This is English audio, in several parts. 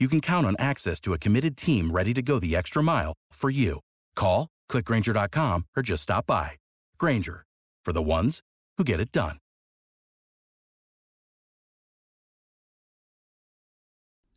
you can count on access to a committed team ready to go the extra mile for you. Call, clickgrainger.com, or just stop by. Grainger, for the ones who get it done.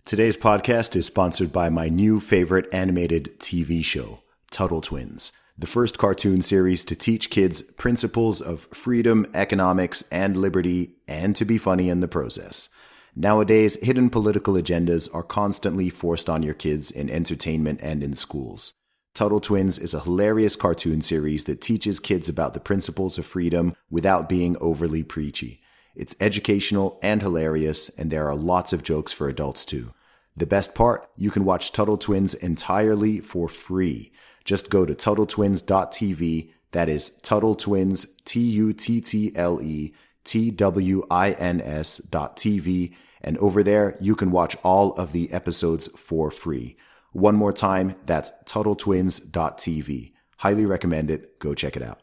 Today's podcast is sponsored by my new favorite animated TV show, Tuttle Twins, the first cartoon series to teach kids principles of freedom, economics, and liberty, and to be funny in the process. Nowadays, hidden political agendas are constantly forced on your kids in entertainment and in schools. Tuttle Twins is a hilarious cartoon series that teaches kids about the principles of freedom without being overly preachy. It's educational and hilarious, and there are lots of jokes for adults too. The best part, you can watch Tuttle Twins entirely for free. Just go to TuttleTwins.tv. That is Tuttle Twins, T U T T L E T W I N S dot TV. And over there, you can watch all of the episodes for free. One more time, that's TuttleTwins.tv. Highly recommend it. Go check it out.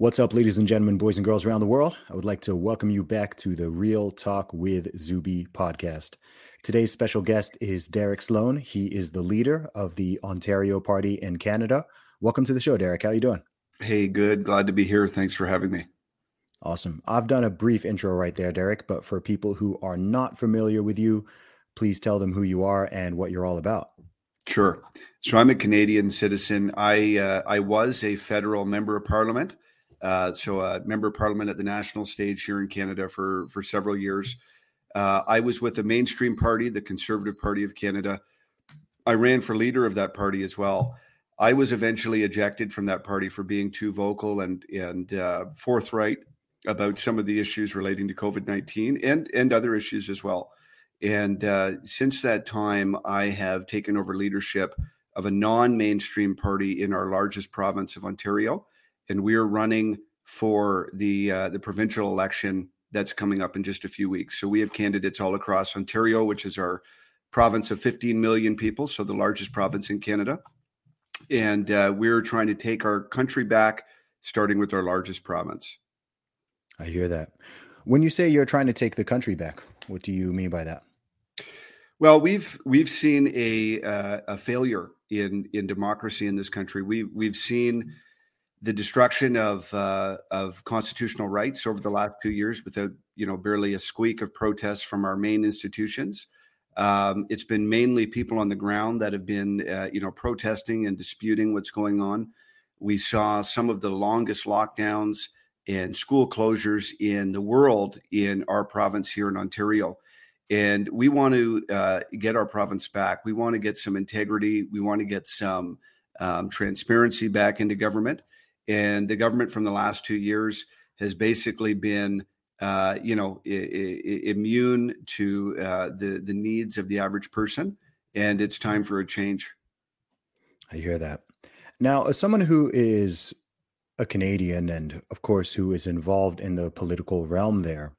What's up, ladies and gentlemen, boys and girls around the world? I would like to welcome you back to the Real Talk with Zuby podcast. Today's special guest is Derek Sloan. He is the leader of the Ontario Party in Canada. Welcome to the show, Derek. How are you doing? Hey, good. Glad to be here. Thanks for having me. Awesome. I've done a brief intro right there, Derek, but for people who are not familiar with you, please tell them who you are and what you're all about. Sure. So I'm a Canadian citizen. I uh, I was a federal member of parliament, uh, so a member of parliament at the national stage here in Canada for for several years. Uh, I was with the mainstream party, the Conservative Party of Canada. I ran for leader of that party as well. I was eventually ejected from that party for being too vocal and and uh, forthright about some of the issues relating to COVID nineteen and and other issues as well. And uh, since that time, I have taken over leadership of a non-mainstream party in our largest province of Ontario, and we are running for the uh, the provincial election that's coming up in just a few weeks. So we have candidates all across Ontario, which is our province of 15 million people, so the largest province in Canada and uh, we're trying to take our country back, starting with our largest province. I hear that. When you say you're trying to take the country back, what do you mean by that? Well, we've we've seen a uh, a failure in in democracy in this country. We we've seen the destruction of uh, of constitutional rights over the last two years, without you know barely a squeak of protests from our main institutions. Um, it's been mainly people on the ground that have been, uh, you know, protesting and disputing what's going on. We saw some of the longest lockdowns and school closures in the world in our province here in Ontario. And we want to uh, get our province back. We want to get some integrity. We want to get some um, transparency back into government. And the government from the last two years has basically been uh, you know, I- I- immune to uh, the the needs of the average person, and it's time for a change. I hear that. Now, as someone who is a Canadian and, of course, who is involved in the political realm there,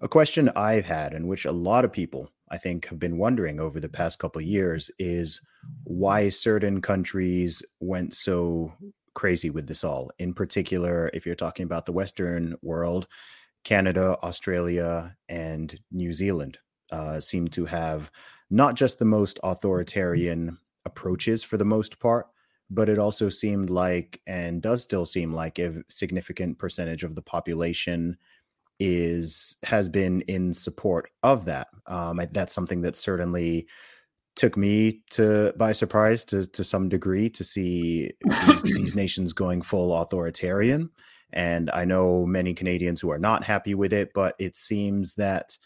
a question I've had, and which a lot of people I think, have been wondering over the past couple of years is why certain countries went so crazy with this all. In particular, if you're talking about the Western world, Canada, Australia, and New Zealand uh, seem to have not just the most authoritarian approaches for the most part, but it also seemed like, and does still seem like, a significant percentage of the population is has been in support of that. Um, that's something that certainly took me to by surprise to to some degree to see these, these nations going full authoritarian. And I know many Canadians who are not happy with it, but it seems that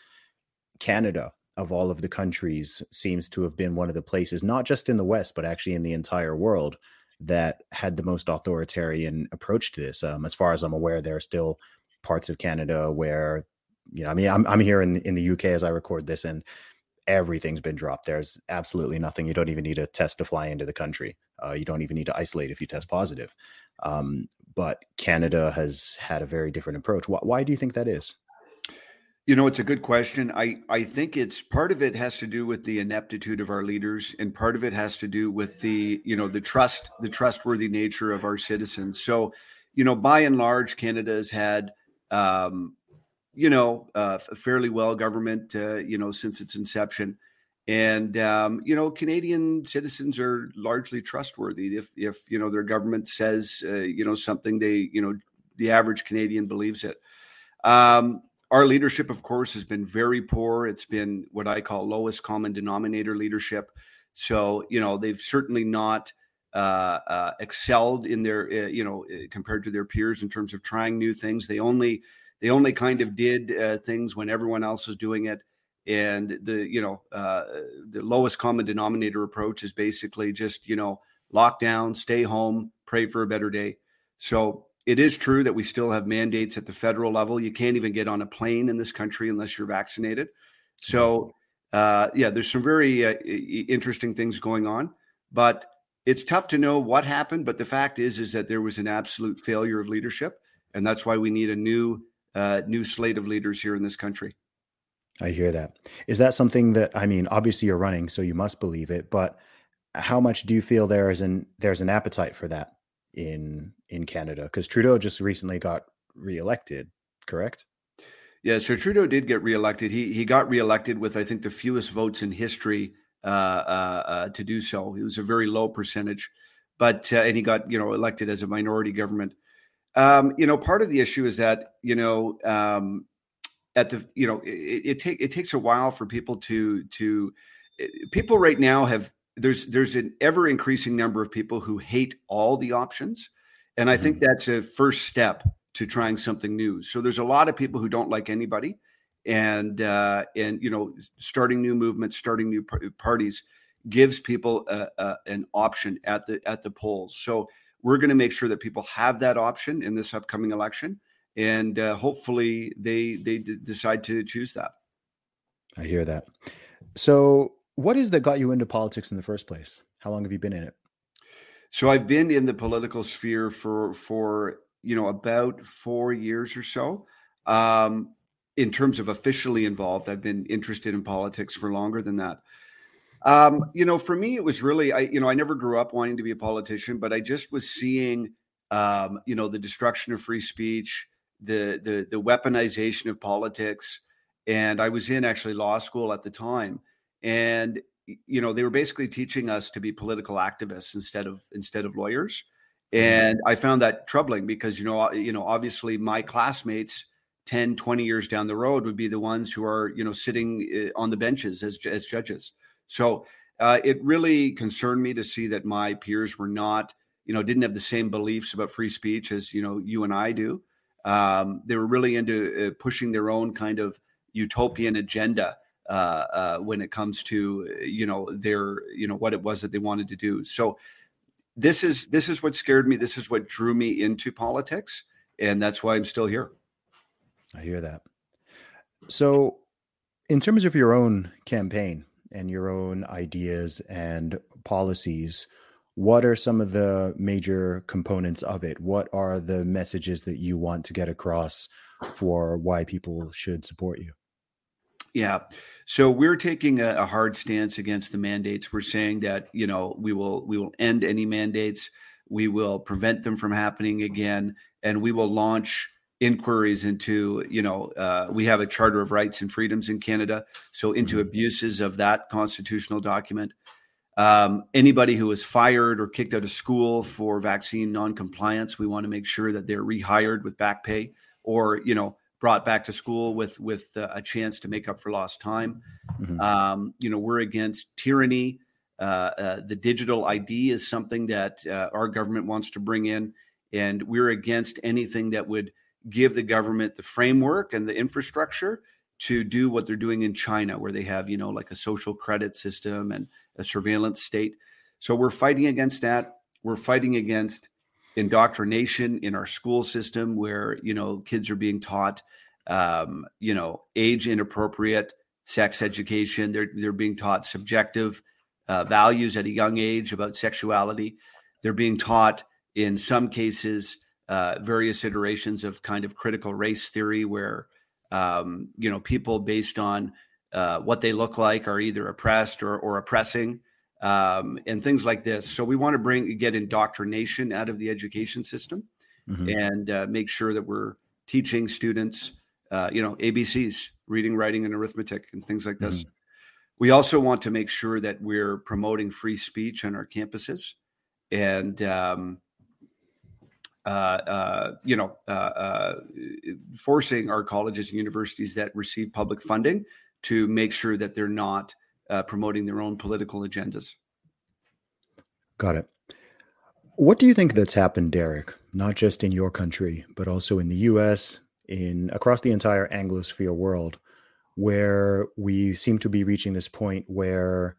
Canada, of all of the countries, seems to have been one of the places, not just in the West, but actually in the entire world, that had the most authoritarian approach to this. Um, as far as I'm aware, there are still parts of Canada where, you know, I mean, I'm I'm here in in the UK as I record this, and everything's been dropped. There's absolutely nothing. You don't even need a test to fly into the country. Uh, you don't even need to isolate if you test positive. Um, but Canada has had a very different approach. Why, why do you think that is? You know, it's a good question. I, I think it's part of it has to do with the ineptitude of our leaders, and part of it has to do with the, you know, the trust, the trustworthy nature of our citizens. So, you know, by and large, Canada has had um, you know, uh, fairly well government, uh, you know, since its inception. And um, you know, Canadian citizens are largely trustworthy. If if you know their government says uh, you know something, they you know the average Canadian believes it. Um, our leadership, of course, has been very poor. It's been what I call lowest common denominator leadership. So you know they've certainly not uh, uh, excelled in their uh, you know uh, compared to their peers in terms of trying new things. They only they only kind of did uh, things when everyone else was doing it. And the you know uh, the lowest common denominator approach is basically just you know lock down stay home pray for a better day. So it is true that we still have mandates at the federal level. You can't even get on a plane in this country unless you're vaccinated. So uh, yeah there's some very uh, interesting things going on. But it's tough to know what happened but the fact is is that there was an absolute failure of leadership and that's why we need a new uh, new slate of leaders here in this country. I hear that. Is that something that I mean? Obviously, you're running, so you must believe it. But how much do you feel there is an there's an appetite for that in in Canada? Because Trudeau just recently got reelected, correct? Yeah, so Trudeau did get reelected. He he got reelected with I think the fewest votes in history uh, uh, uh, to do so. It was a very low percentage, but uh, and he got you know elected as a minority government. Um, you know, part of the issue is that you know um, at the you know it, it take it takes a while for people to to eh, people right now have there's there's an ever increasing number of people who hate all the options, and I think mm-hmm. that's a first step to trying something new. So there's a lot of people who don't like anybody, and uh, and you know starting new movements, starting new parties gives people a, a, an option at the at the polls. So we're going to make sure that people have that option in this upcoming election, and uh, hopefully they they d- decide to choose that. I hear that. So, what is that got you into politics in the first place? How long have you been in it? So, I've been in the political sphere for for you know about four years or so. Um, in terms of officially involved, I've been interested in politics for longer than that. Um, you know, for me, it was really, I, you know, I never grew up wanting to be a politician, but I just was seeing, um, you know, the destruction of free speech, the the the weaponization of politics, and I was in actually law school at the time, and you know, they were basically teaching us to be political activists instead of instead of lawyers, mm-hmm. and I found that troubling because you know, you know, obviously my classmates. 10 20 years down the road would be the ones who are you know sitting eh, on the benches as as judges so uh, it really concerned me to see that my peers were not, you know, didn't have the same beliefs about free speech as you know you and I do. Um, they were really into uh, pushing their own kind of utopian agenda uh, uh, when it comes to you know their you know what it was that they wanted to do. So this is this is what scared me. This is what drew me into politics, and that's why I'm still here. I hear that. So, in terms of your own campaign, and your own ideas and policies, what are some of the major components of it? What are the messages that you want to get across for why people should support you? Yeah. So we're taking a, a, hard stance against the mandates. We're saying that you know we will we will end any mandates. We will prevent them from happening again, and we will launch inquiries into you know uh, we have a charter of rights and freedoms in canada so into mm-hmm. abuses of that constitutional document um, anybody who is fired or kicked out of school for vaccine non-compliance we want to make sure that they're rehired with back pay or you know brought back to school with with uh, a chance to make up for lost time mm-hmm. um, you know we're against tyranny uh, uh the digital id is something that uh, our government wants to bring in and we're against anything that would give the government the framework and the infrastructure to do what they're doing in China, where they have, you know, like a social credit system and a surveillance state. So we're fighting against that. We're fighting against indoctrination in our school system, where you know kids are being taught, um, you know, age inappropriate sex education. They're they're being taught subjective uh, values at a young age about sexuality. They're being taught in some cases uh, various iterations of kind of critical race theory, where um, you know people based on uh, what they look like are either oppressed or, or oppressing, um, and things like this. So we want to bring get indoctrination out of the education system, mm-hmm. and uh, make sure that we're teaching students, uh, you know, ABCs, reading, writing, and arithmetic, and things like this. Mm-hmm. We also want to make sure that we're promoting free speech on our campuses, and um, you know, uh, uh, forcing our colleges and universities that receive public funding to make sure that they're not uh, promoting their own political agendas. Got it. What do you think that's happened, Derek? Not just in your country, but also in the U.S., in across the entire Anglosphere world, where we seem to be reaching this point where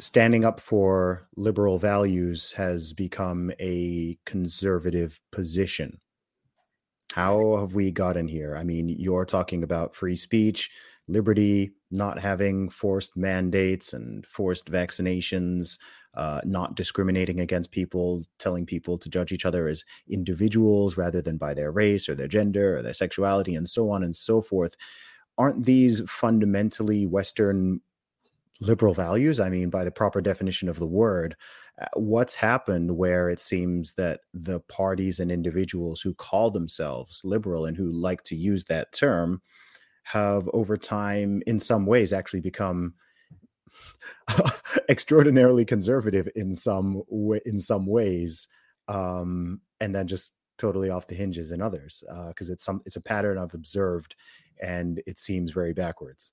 standing up for liberal values has become a conservative position. How have we gotten here? I mean, you're talking about free speech, liberty, not having forced mandates and forced vaccinations, uh, not discriminating against people, telling people to judge each other as individuals rather than by their race or their gender or their sexuality, and so on and so forth. Aren't these fundamentally Western liberal values i mean by the proper definition of the word uh, what's happened where it seems that the parties and individuals who call themselves liberal and who like to use that term have over time in some ways actually become extraordinarily conservative in some way, in some ways um, and then just totally off the hinges in others because uh, it's some it's a pattern i've observed and it seems very backwards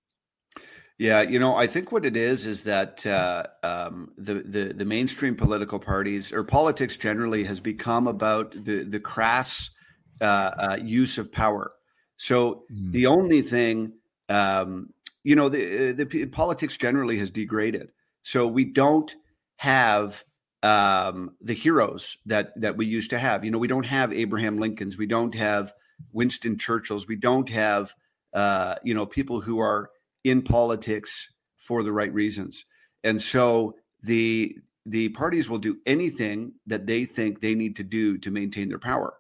yeah, you know, I think what it is is that uh, um, the, the the mainstream political parties or politics generally has become about the the crass uh, uh, use of power. So mm. the only thing, um, you know, the uh, the politics generally has degraded. So we don't have um, the heroes that that we used to have. You know, we don't have Abraham Lincolns, we don't have Winston Churchills, we don't have uh, you know people who are in politics for the right reasons. And so the the parties will do anything that they think they need to do to maintain their power.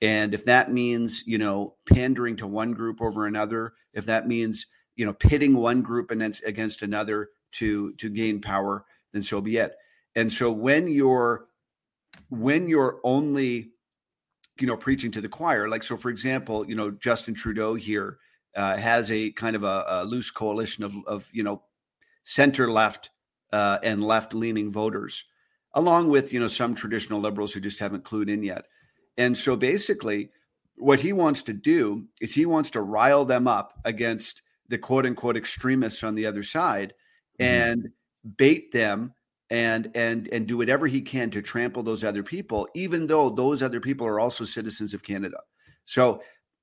And if that means, you know, pandering to one group over another, if that means, you know, pitting one group against, another to to gain power, then so be it. And so when you're when you're only you know preaching to the choir like so for example you know Justin Trudeau here uh, has a kind of a, a, loose coalition of, of you know center left uh, and left leaning voters, along with you know some traditional liberals who just haven't clued in yet. And so basically, what he wants to do is he wants to rile them up against the quote unquote extremists on the other side mm-hmm. and bait them and and and do whatever he can to trample those other people even though those other people are also citizens of Canada. So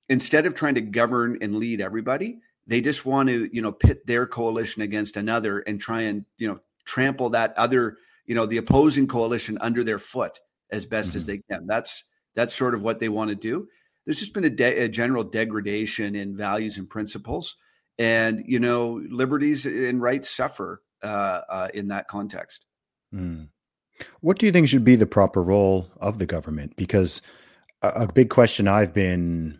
instead of trying to govern and lead everybody, they just want to, you know, pit their coalition against another and try and, you know, trample that other, you know, the opposing coalition under their foot as best mm-hmm. as they can. That's that's sort of what they want to do. There's just been a, de- a general degradation in values and principles, and you know, liberties and rights suffer uh, uh, in that context. Mm. What do you think should be the proper role of the government? Because a, a big question I've been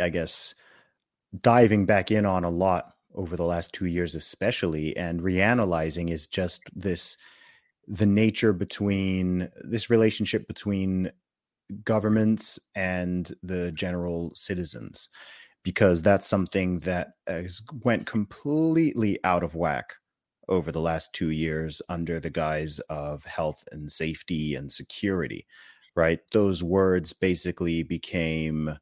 I guess, diving back in on a lot over the last two years, especially, and reanalyzing is just this the nature between this relationship between governments and the general citizens. Because that's something that has went completely out of whack over the last two years under the guise of health and safety and security right? Those words basically became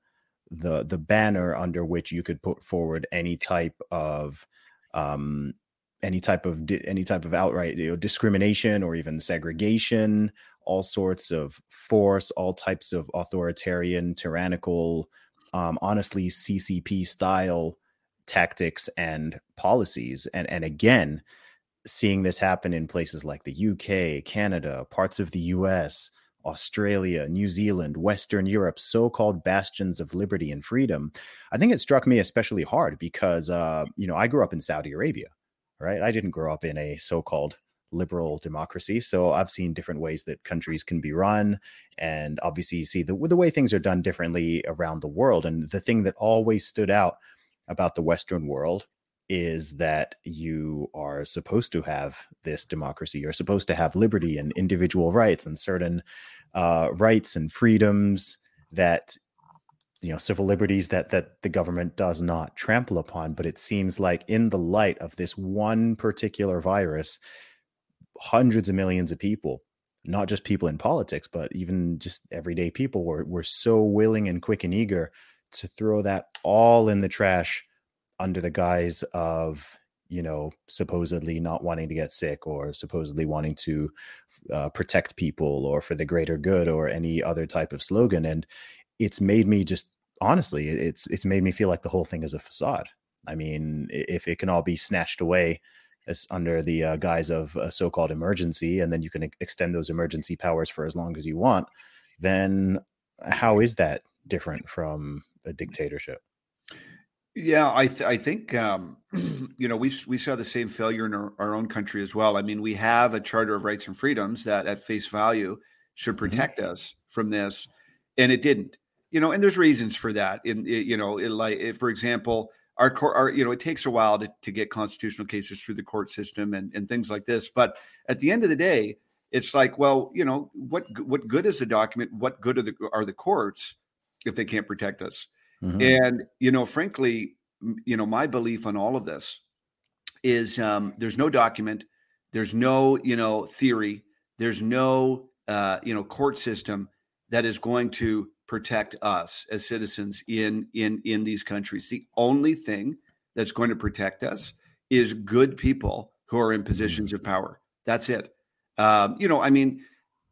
the the banner under which you could put forward any type of um any type of di- any type of outright you know, discrimination or even segregation all sorts of force all types of authoritarian tyrannical um, honestly ccp style tactics and policies. And and again seeing this happen in places like the uk canada parts of the us australia new zealand western europe so-called bastions of liberty and freedom i think it struck me especially hard because uh, you know i grew up in saudi arabia right? I didn't grow up in a so called liberal democracy. So I've seen different ways that countries can be run. And obviously, you see the, the way things are done differently around the world. And the thing that always stood out about the Western world is that you are supposed to have this democracy. You're supposed to have liberty and individual rights and certain uh, rights and freedoms that you know civil liberties that that the government does not trample upon but it seems like in the light of this one particular virus hundreds of millions of people not just people in politics but even just everyday people were were so willing and quick and eager to throw that all in the trash under the guise of you know supposedly not wanting to get sick or supposedly wanting to uh, protect people or for the greater good or any other type of slogan and it's made me just honestly it's it's made me feel like the whole thing is a facade. I mean if it can all be snatched away as under the uh, guise of a so-called emergency and then you can extend those emergency powers for as long as you want then how is that different from a dictatorship yeah, I th- I think um, you know we we saw the same failure in our, our, own country as well. I mean, we have a Charter of Rights and Freedoms that, at face value, should mm-hmm. protect mm-hmm. us from this, and it didn't you know, and there's reasons for that. In you know, it, like for example, our court, our you know, it takes a while to, to get constitutional cases through the court system and and things like this. But at the end of the day, it's like, well, you know, what what good is the document? What good are the are the courts if they can't protect us? Mm-hmm. And you know, frankly, you know, my belief on all of this is um, there's no document, there's no you know theory, there's no uh, you know court system that is going to protect us as citizens in in in these countries. The only thing that's going to protect us is good people who are in positions of power. That's it. Um, you know, I mean,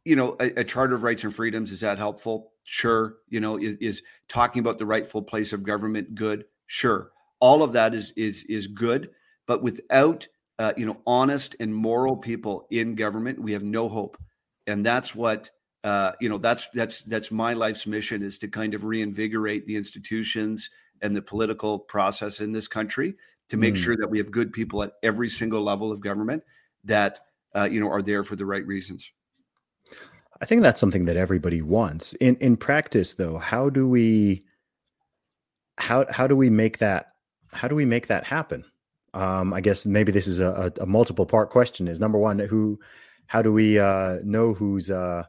you know, a, a, charter of rights and freedoms is that helpful? Sure. You know, is, is talking about the rightful place of government good? Sure. All of that is is is good, but without uh, you know honest and moral people in government, we have no hope, and that's what uh, you know that's that's that's my life's mission is to kind of reinvigorate the institutions and the political process in this country to make mm. sure that we have good people at every single level of government that uh, you know are there for the right reasons. I think that's something that everybody wants. In in practice, though, how do we how how do we make that how do we make that happen? Um, I guess maybe this is a, a, multiple part question. Is number one who how do we uh, know who's uh,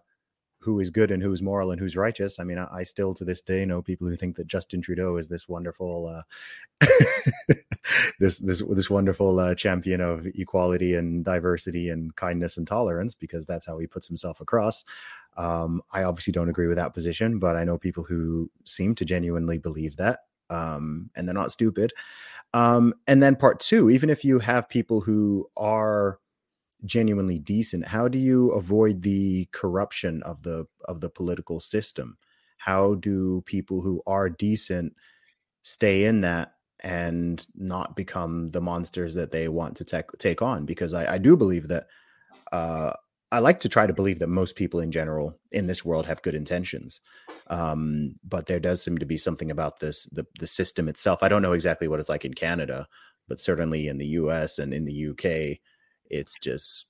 who is good and who's moral and who's righteous. I mean, I, I, still to this day know people who think that Justin Trudeau is this wonderful, uh, this this this wonderful uh, champion of equality and diversity and kindness and tolerance because that's how he puts himself across. Um, I obviously don't agree with that position, but I know people who seem to genuinely believe that, um, and they're not stupid. Um, and then part two, even if you have people who are genuinely decent how do you avoid the corruption of the of the political system? How do people who are decent stay in that and not become the monsters that they want to take take on? Because I, I do believe that uh, I like to try to believe that most people in general in this world have good intentions um, but there does seem to be something about this the the system itself. I don't know exactly what it's like in Canada but certainly in the US and in the UK it's just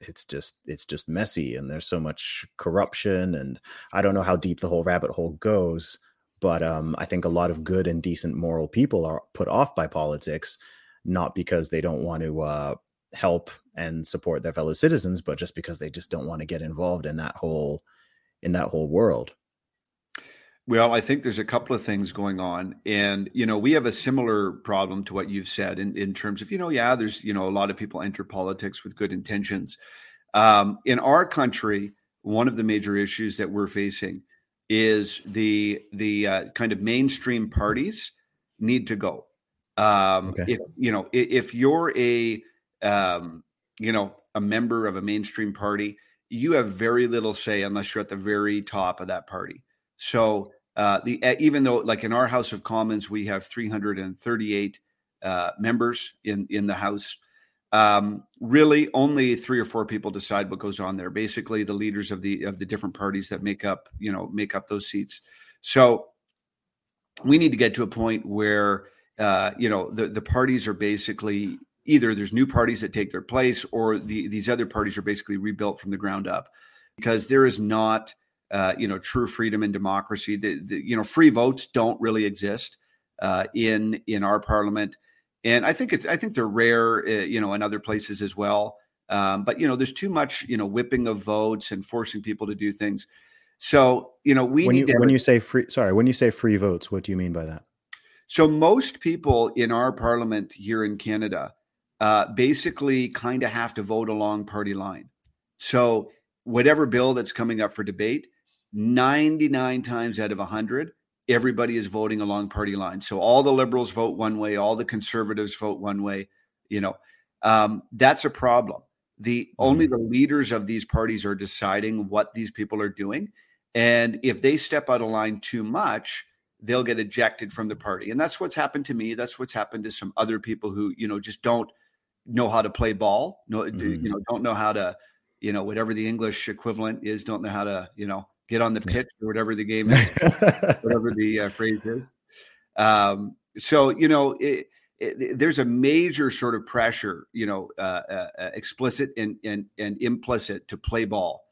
it's just it's just messy and there's so much corruption and i don't know how deep the whole rabbit hole goes but um, I think a lot of good and decent moral people are put off by politics, not because they don't want to uh, help and support their fellow citizens, but just because they just don't want to get involved in that whole in that whole world. Well, I think there's a couple of things going on. And, you know, we have a similar problem to what you've said in, in terms of, you know, yeah, there's, you know, a lot of people enter politics with good intentions. Um, in our country, one of the major issues that we're facing is the the uh, kind of mainstream parties need to go. Um, okay. If you know, if, if you're a um, you know a member of a mainstream party, you have very little say unless you're at the very top of that party. So uh, the even though like in our House of Commons we have 338 uh, members in in the House, um, really only three or four people decide what goes on there. Basically, the leaders of the of the different parties that make up you know make up those seats. So we need to get to a point where uh, you know the the parties are basically either there's new parties that take their place or the, these other parties are basically rebuilt from the ground up because there is not uh, you know true freedom and democracy. The, the, you know free votes don't really exist uh, in in our parliament. And i think it's i think they're rare uh, you know in other places as well. Um, but you know there's too much you know whipping of votes and forcing people to do things. So you know we when you, when you say free sorry when you say free votes what do you mean by that? So most people in our parliament here in canada uh, basically kind of have to vote along party line. So whatever bill that's coming up for debate, 99 times out of 100, everybody is voting along party lines. So all the liberals vote one way, all the conservatives vote one way. You know, um, that's a problem. The mm-hmm. only the leaders of these parties are deciding what these people are doing, and if they step out of line too much, they'll get ejected from the party. And that's what's happened to me. That's what's happened to some other people who you know just don't know how to play ball, no, mm-hmm. you know, don't know how to, you know, whatever the English equivalent is, don't know how to, you know, get on the pitch or whatever the game is, whatever the uh, phrase is. Um, so you know, it, it, there's a major sort of pressure, you know, uh, uh, uh explicit and, and and implicit to play ball.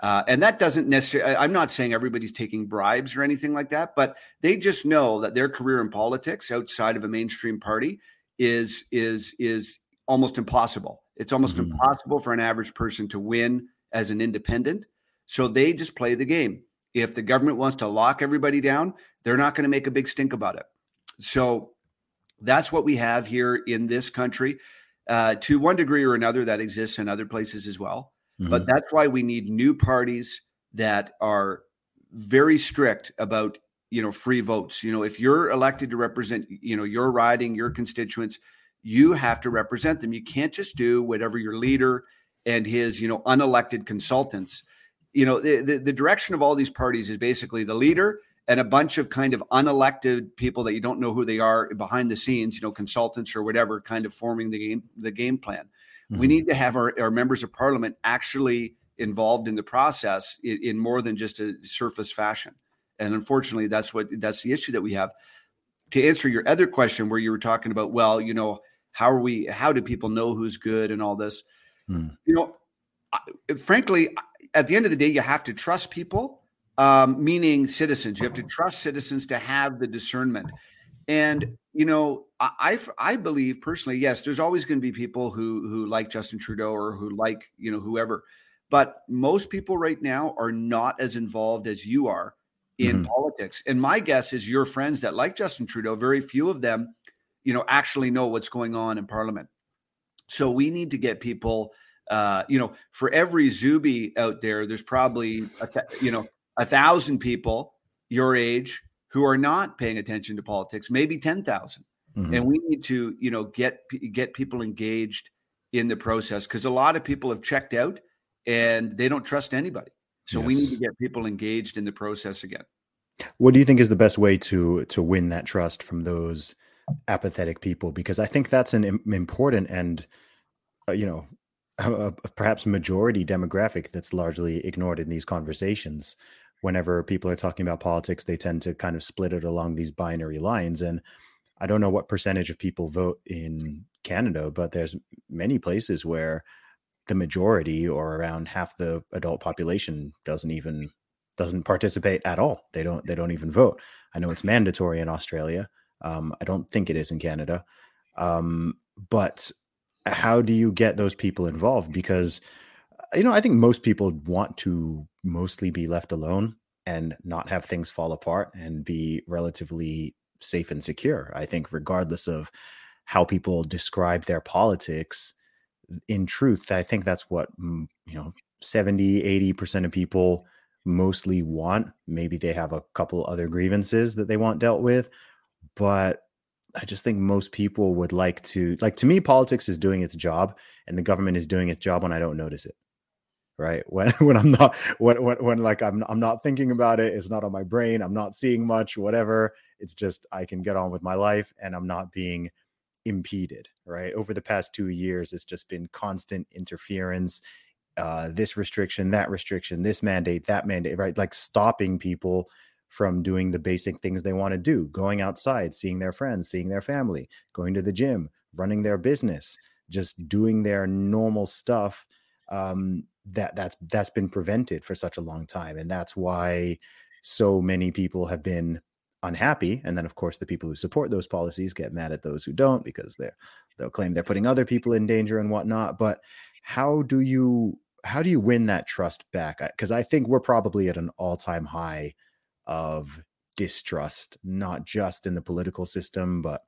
Uh, and that doesn't necessarily, I'm not saying everybody's taking bribes or anything like that, but they just know that their career in politics outside of a mainstream party is, is, is almost impossible. It's almost mm-hmm. impossible for an average person to win as an independent. So they just play the game. If the government wants to lock everybody down, they're not going to make a big stink about it. So that's what we have here in this country. Uh, to one degree or another, that exists in other places as well. Mm-hmm. But that's why we need new parties that are very strict about you know free votes. You know, if you're elected to represent you know your riding, your constituents, you have to represent them. You can't just do whatever your leader and his, you know, unelected consultants. You know, the, the, the direction of all these parties is basically the leader and a bunch of kind of unelected people that you don't know who they are behind the scenes, you know, consultants or whatever, kind of forming the game the game plan. Mm-hmm. We need to have our, our members of parliament actually involved in the process in, in, more than just a surface fashion. And unfortunately, that's what that's the issue that we have. To answer your other question, where you were talking about, well, you know, how are we? How do people know who's good and all this? Hmm. You know, frankly, at the end of the day, you have to trust people, um, meaning citizens. You have to trust citizens to have the discernment. And you know, I I believe personally, yes, there's always going to be people who who like Justin Trudeau or who like you know whoever, but most people right now are not as involved as you are in mm-hmm. politics. And my guess is your friends that like Justin Trudeau, very few of them you know actually know what's going on in parliament so we need to get people uh, you know for every zuby out there there's probably a th- you know a thousand people your age who are not paying attention to politics maybe 10,000 mm-hmm. and we need to you know get get people engaged in the process because a lot of people have checked out and they don't trust anybody so yes. we need to get people engaged in the process again what do you think is the best way to to win that trust from those apathetic people because I think that's an important and uh, you know perhaps majority demographic that's largely ignored in these conversations. Whenever people are talking about politics, they tend to kind of split it along these binary lines. And I don't know what percentage of people vote in Canada, but there's many places where the majority or around half the adult population doesn't even doesn't participate at all. They don't they don't even vote. I know it's mandatory in Australia. Um, I don't think it is in Canada. Um, but how do you get those people involved? Because you know, I think most people want to mostly be left alone and not have things fall apart and be relatively safe and secure. I think, regardless of how people describe their politics, in truth, I think that's what, mm, you know, 70, 80% of people mostly want. Maybe they have a couple other grievances that they want dealt with, but I just think most people would like to, like, to me, politics is doing its job and the government is doing its job when I don't notice it right? When when i'm not when, when when like i'm i'm not thinking about it it's not on my brain i'm not seeing much whatever it's just i can get on with my life and i'm not being impeded right? Over the past 2 years it's just been constant interference uh this restriction that restriction this mandate that mandate right? Like stopping people from doing the basic things they want to do going outside seeing their friends seeing their family going to the gym running their business just doing their normal stuff um that that's that's been prevented for such a long time and that's why so many people have been unhappy and then of course the people who support those policies get mad at those who don't because they're they'll claim they're putting other people in danger and whatnot but how do you how do you win that trust back? Because i think we're probably at an all-time high of distrust not just in the political system but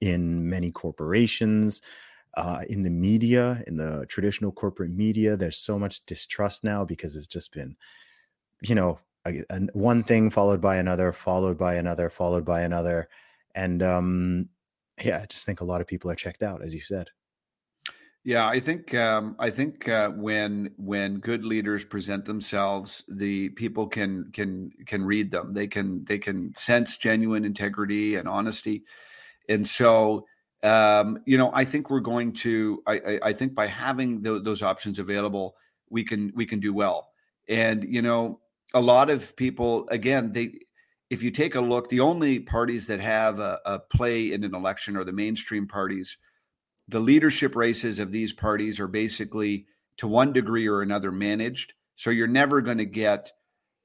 in many corporations uh, in the media, in the traditional corporate media, there's so much distrust now because it's just been, you know, a, a, one thing followed by another, followed by another, followed by another, and um, yeah, I just think a lot of people are checked out, as you said. Yeah, I think um, I think uh, when when good leaders present themselves, the people can can can read them. They can they can sense genuine integrity and honesty, and so um, you know, I think we're going to. I, I, I think by having those options available, we can we can do well. And you know, a lot of people, again, they if you take a look, the only parties that have a, a play in an election are the mainstream parties. The leadership races of these parties are basically, to one degree or another, managed. So you're never going to get.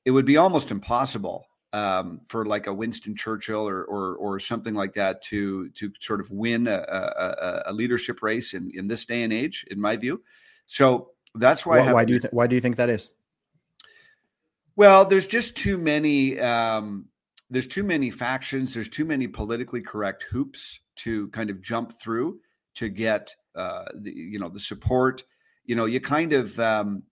It would be almost impossible um, for like a Winston Churchill or, or, or something like that to to sort of win a, a, a, leadership race in, in this day and age, in my view. So that's why. Why, why do you th- why do you think that is? Well, there's just too many. Um, there's too many factions. There's too many politically correct hoops to kind of jump through to get uh, the you know the support. You know, you kind of um,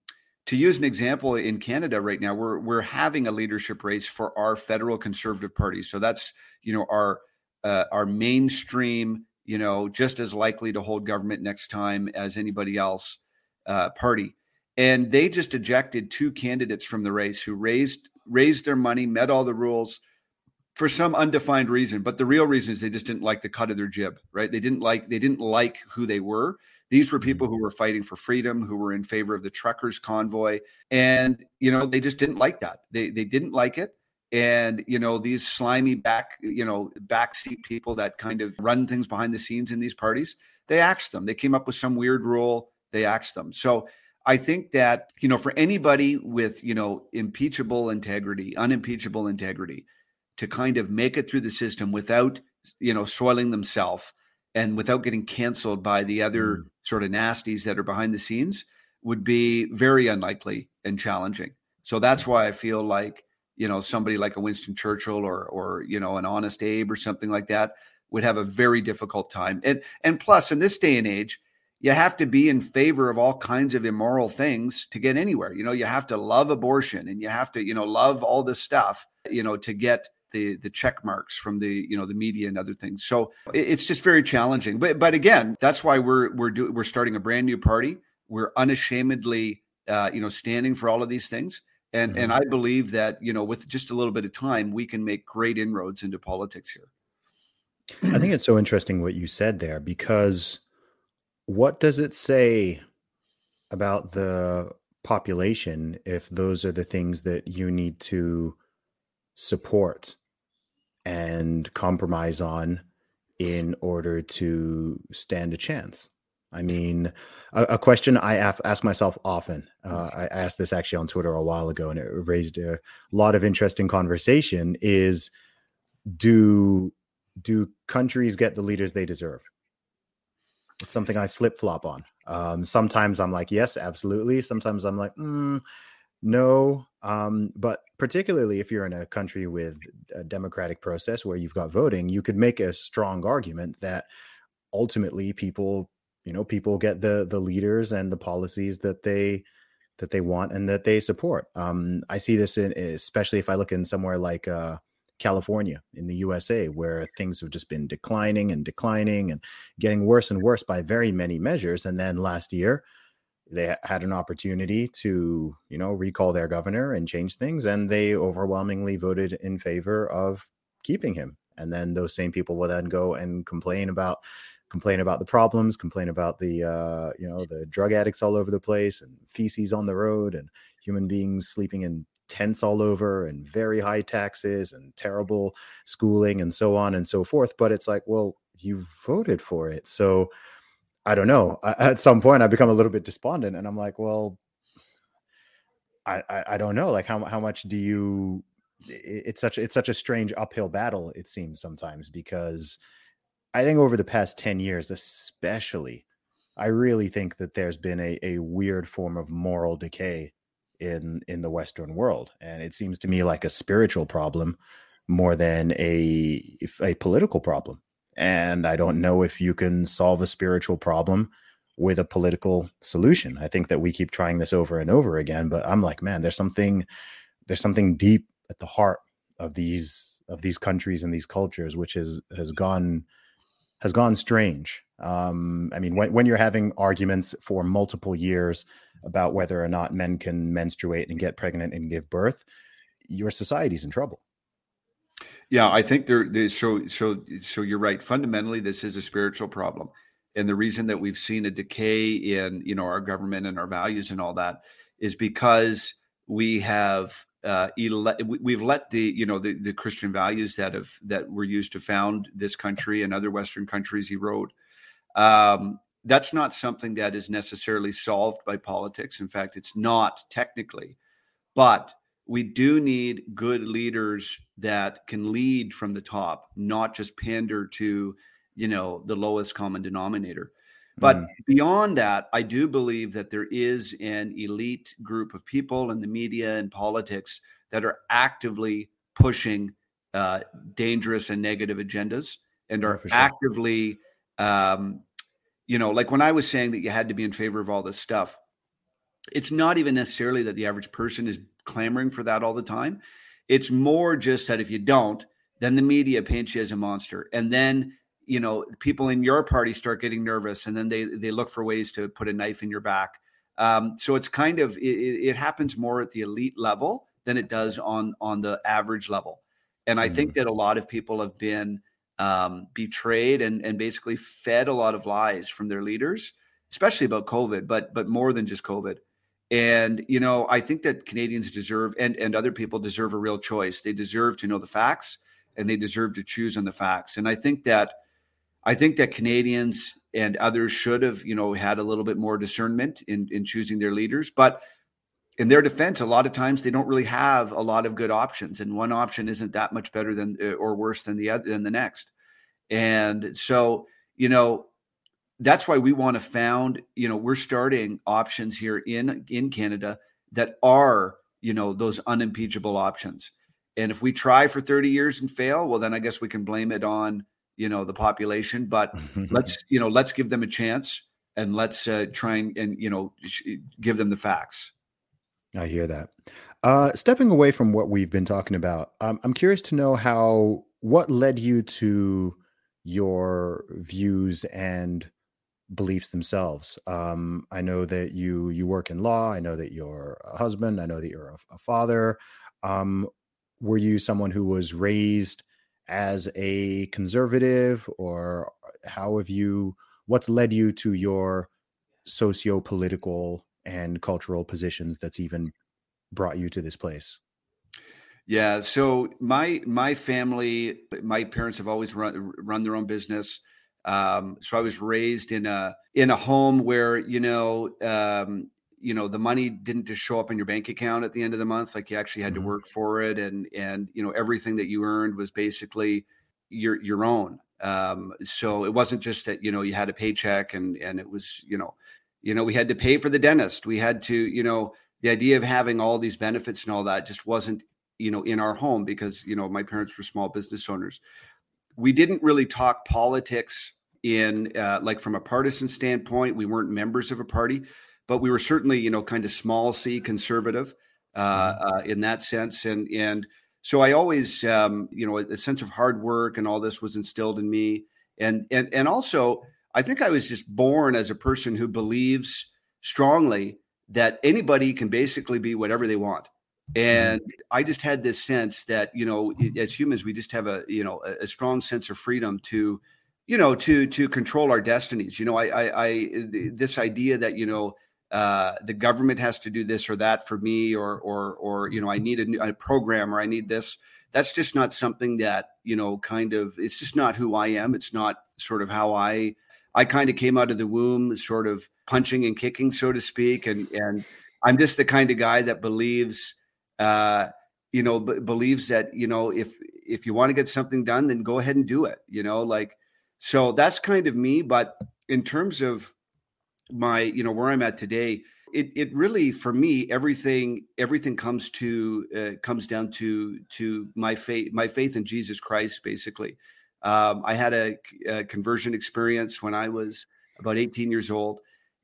to use an example in Canada right now, we're we're having a leadership race for our federal conservative party. So that's you know our uh, our mainstream, you know, just as likely to hold government next time as anybody else uh, party. And they just ejected two candidates from the race who raised raised their money, met all the rules for some undefined reason. But the real reason is they just didn't like the cut of their jib, right? They didn't like they didn't like who they were. These were people who were fighting for freedom, who were in favor of the truckers convoy, and you know they just didn't like that. They they didn't like it, and you know these slimy back you know backseat people that kind of run things behind the scenes in these parties. They axed them. They came up with some weird rule. They axed them. So I think that you know for anybody with you know impeachable integrity, unimpeachable integrity, to kind of make it through the system without you know soiling themselves and without getting canceled by the other mm. sort of nasties that are behind the scenes would be very unlikely and challenging. So that's why I feel like you know somebody like a Winston Churchill or or you know an Honest Abe or something like that would have a very difficult time. And and plus in this day and age, you have to be in favor of all kinds of immoral things to get anywhere. You know, you have to love abortion and you have to you know love all this stuff you know to get the the check marks from the you know the media and other things. So it's just very challenging. But but again, that's why we're we're do, we're starting a brand new party. We're unashamedly uh, you know standing for all of these things. And mm-hmm. and I believe that you know with just a little bit of time, we can make great inroads into politics here. I think it's so interesting what you said there because what does it say about the population if those are the things that you need to support and compromise on in order to stand a chance I mean, a, a question I af- ask myself often. Uh, I asked this actually on Twitter a while ago, and it raised a lot of interesting conversation. Is do do countries get the leaders they deserve? It's something I flip flop on. Um, sometimes I'm like, yes, absolutely. Sometimes I'm like, mm, no. Um, but particularly if you're in a country with a democratic process where you've got voting, you could make a strong argument that ultimately people, you know, people get the the leaders and the policies that they that they want and that they support. Um, I see this in especially if I look in somewhere like uh, California in the USA, where things have just been declining and declining and getting worse and worse by very many measures. And then last year, they had an opportunity to, you know, recall their governor and change things, and they overwhelmingly voted in favor of keeping him. And then those same people will then go and complain about complain about the problems, complain about the uh, you know the drug addicts all over the place and feces on the road and human beings sleeping in tents all over and very high taxes and terrible schooling and so on and so forth. But it's like, well, you voted for it. So I don't know. At some point, I become a little bit despondent and I'm like, well, I, I, I don't know. Like how, how much do you, it's such, it's such a strange uphill battle. It seems sometimes because I think over the past 10 years, especially, I really think that there's been a, a weird form of moral decay in in the western world and it seems to me like a spiritual problem more than a a political problem and i don't know if you can solve a spiritual problem with a political solution i think that we keep trying this over and over again but i'm like man there's something there's something deep at the heart of these of these countries and these cultures which has has gone has gone strange um, I mean, when, when you're having arguments for multiple years about whether or not men can menstruate and get pregnant and give birth, your society's in trouble. Yeah, I think there. So, so, so you're right. Fundamentally, this is a spiritual problem, and the reason that we've seen a decay in you know our government and our values and all that is because we have uh, ele- we've let the you know the, the Christian values that have that were used to found this country and other Western countries erode. Um, that's not something that is necessarily solved by politics. In fact, it's not technically, but we do need good leaders that can lead from the top, not just pander to, you know, the lowest common denominator. But mm. beyond that, I do believe that there is an elite group of people in the media and politics that are actively pushing uh, dangerous and negative agendas and are sure. actively um, you know, like when I was saying that you had to be in favor of all this stuff, it's not even necessarily that the average person is clamoring for that all the time. It's more just that if you don't, then the media paints you as a monster. And then, you know, people in your party start getting nervous and then they they look for ways to put a knife in your back. Um, so it's kind of it, it, happens more at the elite level than it does on on the average level. And I mm-hmm. think that a lot of people have been um, betrayed and and basically fed a lot of lies from their leaders, especially about COVID, but but more than just COVID. And you know, I think that Canadians deserve and and other people deserve a real choice. They deserve to know the facts and they deserve to choose on the facts. And I think that I think that Canadians and others should have, you know, had a little bit more discernment in in choosing their leaders, but in their defense, a lot of times they don't really have a lot of good options, and one option isn't that much better than or worse than the other than the next. And so, you know, that's why we want to found. You know, we're starting options here in in Canada that are you know those unimpeachable options. And if we try for 30 years and fail, well, then I guess we can blame it on you know the population. But let's you know let's give them a chance and let's uh, try and, and you know give them the facts. I hear that. Uh, stepping away from what we've been talking about, um, I'm curious to know how what led you to your views and beliefs themselves. Um, I know that you you work in law. I know that you're a husband. I know that you're a, a father. Um, were you someone who was raised as a conservative, or how have you? What's led you to your socio political and cultural positions that's even brought you to this place? Yeah, so my my family, my parents have always run run their own business. Um, so I was raised in a in a home where you know um, you know the money didn't just show up in your bank account at the end of the month. Like you actually had mm-hmm. to work for it, and and you know everything that you earned was basically your your own. Um, so it wasn't just that you know you had a paycheck and and it was you know you know we had to pay for the dentist. We had to you know the idea of having all these benefits and all that just wasn't you know in our home because you know my parents were small business owners we didn't really talk politics in uh, like from a partisan standpoint. We weren't members of a party, but we were certainly you know kind of small c conservative uh, mm-hmm. uh, in that sense. And and so I always um, you know a, a sense of hard work and all this was instilled in me. And and and also I think I was just born as a person who believes strongly that anybody can basically be whatever they want. Mm-hmm. and i just had this sense that you know as humans we just have a you know a, strong sense of freedom to you know to to control our destinies. You know i i, I this idea that you know uh, the government has to do this or that for me or or or you know i need a, new, a program or i need this that's just not something that you know kind of it's just not who i am. It's not sort of how i i kind of came out of the womb sort of punching and kicking so to speak. And and i'm just the kind of guy that believes uh, you know, b- believes that you know if if you want to get something done, then go ahead and do it. You know, like so that's kind of me. But in terms of my, you know, where I'm at today, it it really for me everything everything comes to uh, comes down to to my faith my faith in Jesus Christ. Basically, um, I had a, a, conversion experience when I was about 18 years old,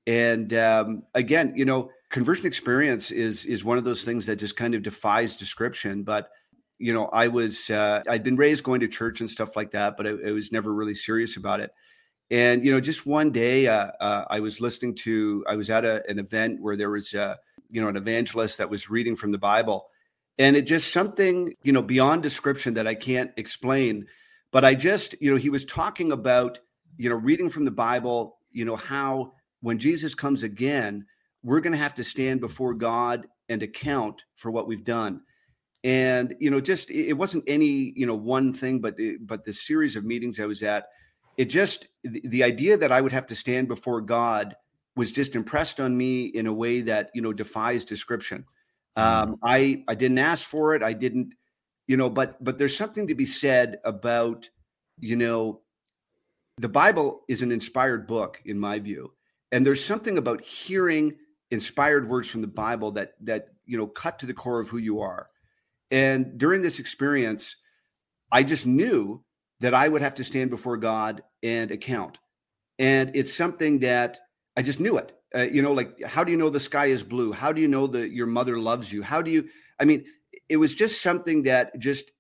and um, again, you know, conversion experience is is one of those things that just kind of defies description but you know i was uh, i'd been raised going to church and stuff like that but I, I was never really serious about it. And you know just one day uh, uh, i was listening to i was at a, an event where there was uh, you know an evangelist that was reading from the bible and it just something you know beyond description that i can't explain but i just you know he was talking about you know reading from the bible you know how when jesus comes again we're going to have to stand before God and account for what we've done. And you know, just it wasn't any you know one thing, but but the series of meetings I was at, it just the, the idea that I would have to stand before God was just impressed on me in a way that you know defies description. Um, mm. I I didn't ask for it. I didn't, you know, but but there's something to be said about you know the Bible is an inspired book in my view, and there's something about hearing inspired words from the Bible that that you know cut to the core of who you are. And during this experience, I just knew that I would have to stand before God and account. And it's something that I just knew it. Uh, you know, like how do you know the sky is blue? How do you know that your mother loves you? How do you? I mean, it was just something that just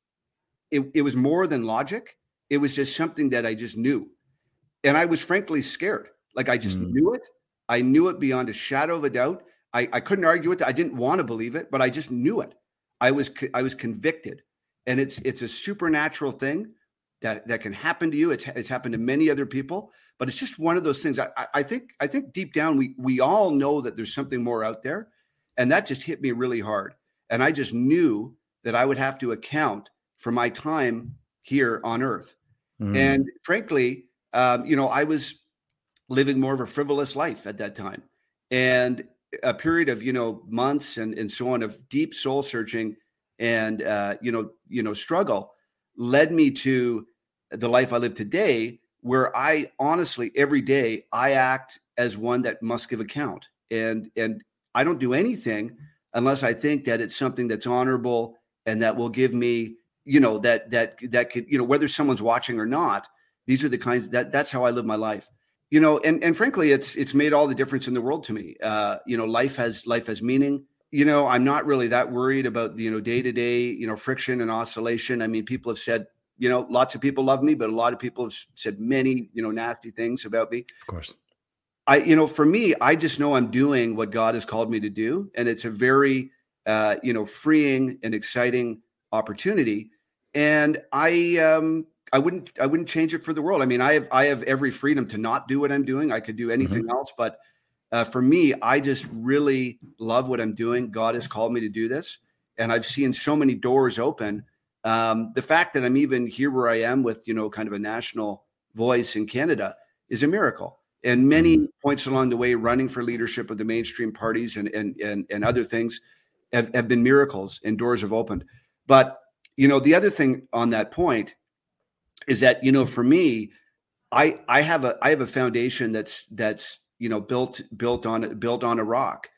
it, it was more than logic. It was just something that I just knew, and I was frankly scared. Like I just mm. knew it, I knew it beyond a shadow of a doubt. I, I couldn't argue with it. I didn't want to believe it, but I just knew it. I was I was convicted, and it's it's a supernatural thing that that can happen to you. It's it's happened to many other people, but it's just one of those things. I, I think I think deep down we we all know that there's something more out there, and that just hit me really hard. And I just knew that I would have to account for my time here on Earth. Mm. And frankly, um, you know, I was living more of a frivolous life at that time. And a period of, you know, months and, and so on of deep soul searching and, uh, you know, you know, struggle led me to the life I live today, where I honestly, every day, I act as one that must give account. And, and I don't do anything unless I think that it's something that's honorable and that will give me, you know, that, that, that could, you know, whether someone's watching or not, these are the kinds that that's how I live my life you know and and frankly it's it's made all the difference in the world to me. Uh you know life has life has meaning. You know i'm not really that worried about you know day to day you know friction and oscillation. I mean people have said you know lots of people love me but a lot of people have said many you know nasty things about me. Of course. I you know for me i just know i'm doing what god has called me to do and it's a very uh you know freeing and exciting opportunity. And i um I wouldn't I wouldn't change it for the world. I mean, I have I have every freedom to not do what I'm doing. I could do anything mm-hmm. else, but uh, for me, I just really love what I'm doing. God has called me to do this, and I've seen so many doors open. Um, the fact that I'm even here where I am with you know kind of a national voice in Canada is a miracle. And many points along the way, running for leadership of the mainstream parties and and and, and other things have, have been miracles and doors have opened. But you know, the other thing on that point is that you know, for me, I I have a I have a foundation that's that's you know built built on built on a rock,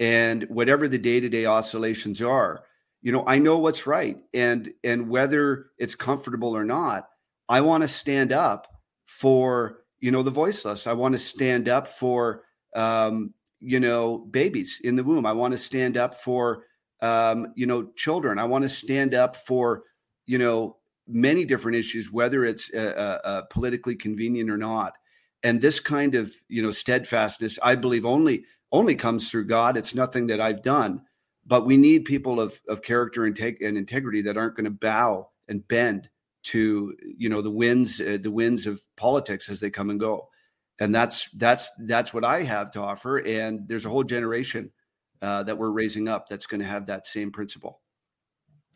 and whatever the day to day oscillations are, you know, I know what's right, and and whether it's comfortable or not, I want to stand up for you know the voiceless. I want to stand up for um, you know babies in the womb. I want to stand up for um, you know children. I want to stand up for you know many different issues, whether it's uh, uh, uh, politically convenient or not. And this kind of you know steadfastness, I believe, only only comes through God. It's nothing that I've done, but we need people of of character and, take, and integrity that aren't going to bow and bend to you know the winds uh, the winds of politics as they come and go. And that's that's that's what i have to offer. And there's a whole generation uh, that we're raising up that's going to have that same principle.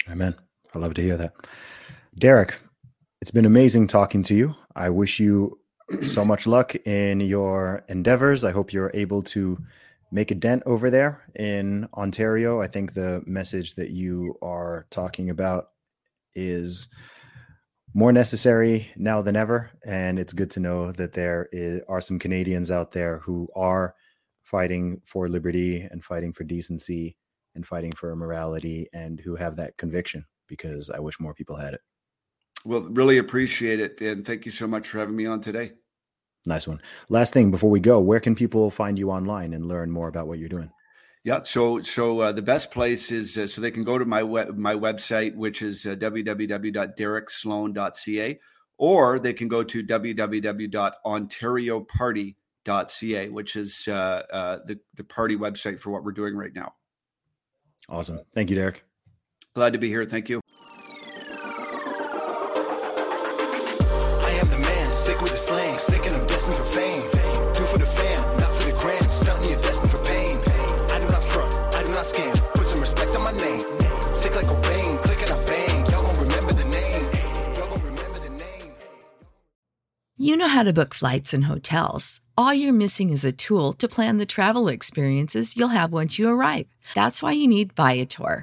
Amen. I love to hear that derek it's been amazing talking to you i wish you so much luck in your endeavors i hope you're able to make a dent over there in ontario i think the message that you are talking about is more necessary now than ever. And it's good to know that there is, are some Canadians out there who are fighting for liberty and fighting for decency and fighting for morality and who have that conviction because I wish more people had it. Well, really appreciate it. And thank you so much for having me on today. Nice one. Last thing before we go, where can people find you online and learn more about what you're doing? Yeah, so so uh, the best place is uh, so they can go to my web, my website, which is uh, www.dereksloan.ca, or they can go to www.ontarioparty.ca, which is uh, uh, the the party website for what we're doing right now. Awesome, thank you, Derek. Glad to be here. Thank you. Sick with the slang, sick and I'm destined for fame. Do for the fam, not for the gram. You're destined for pain. I do not front, I do not scam. Put some respect on my name. Sick like click and I bang. Y'all gon' remember the name. Y'all gon' remember the name. You know how to book flights and hotels. All you're missing is a tool to plan the travel experiences you'll have once you arrive. That's why you need Viator.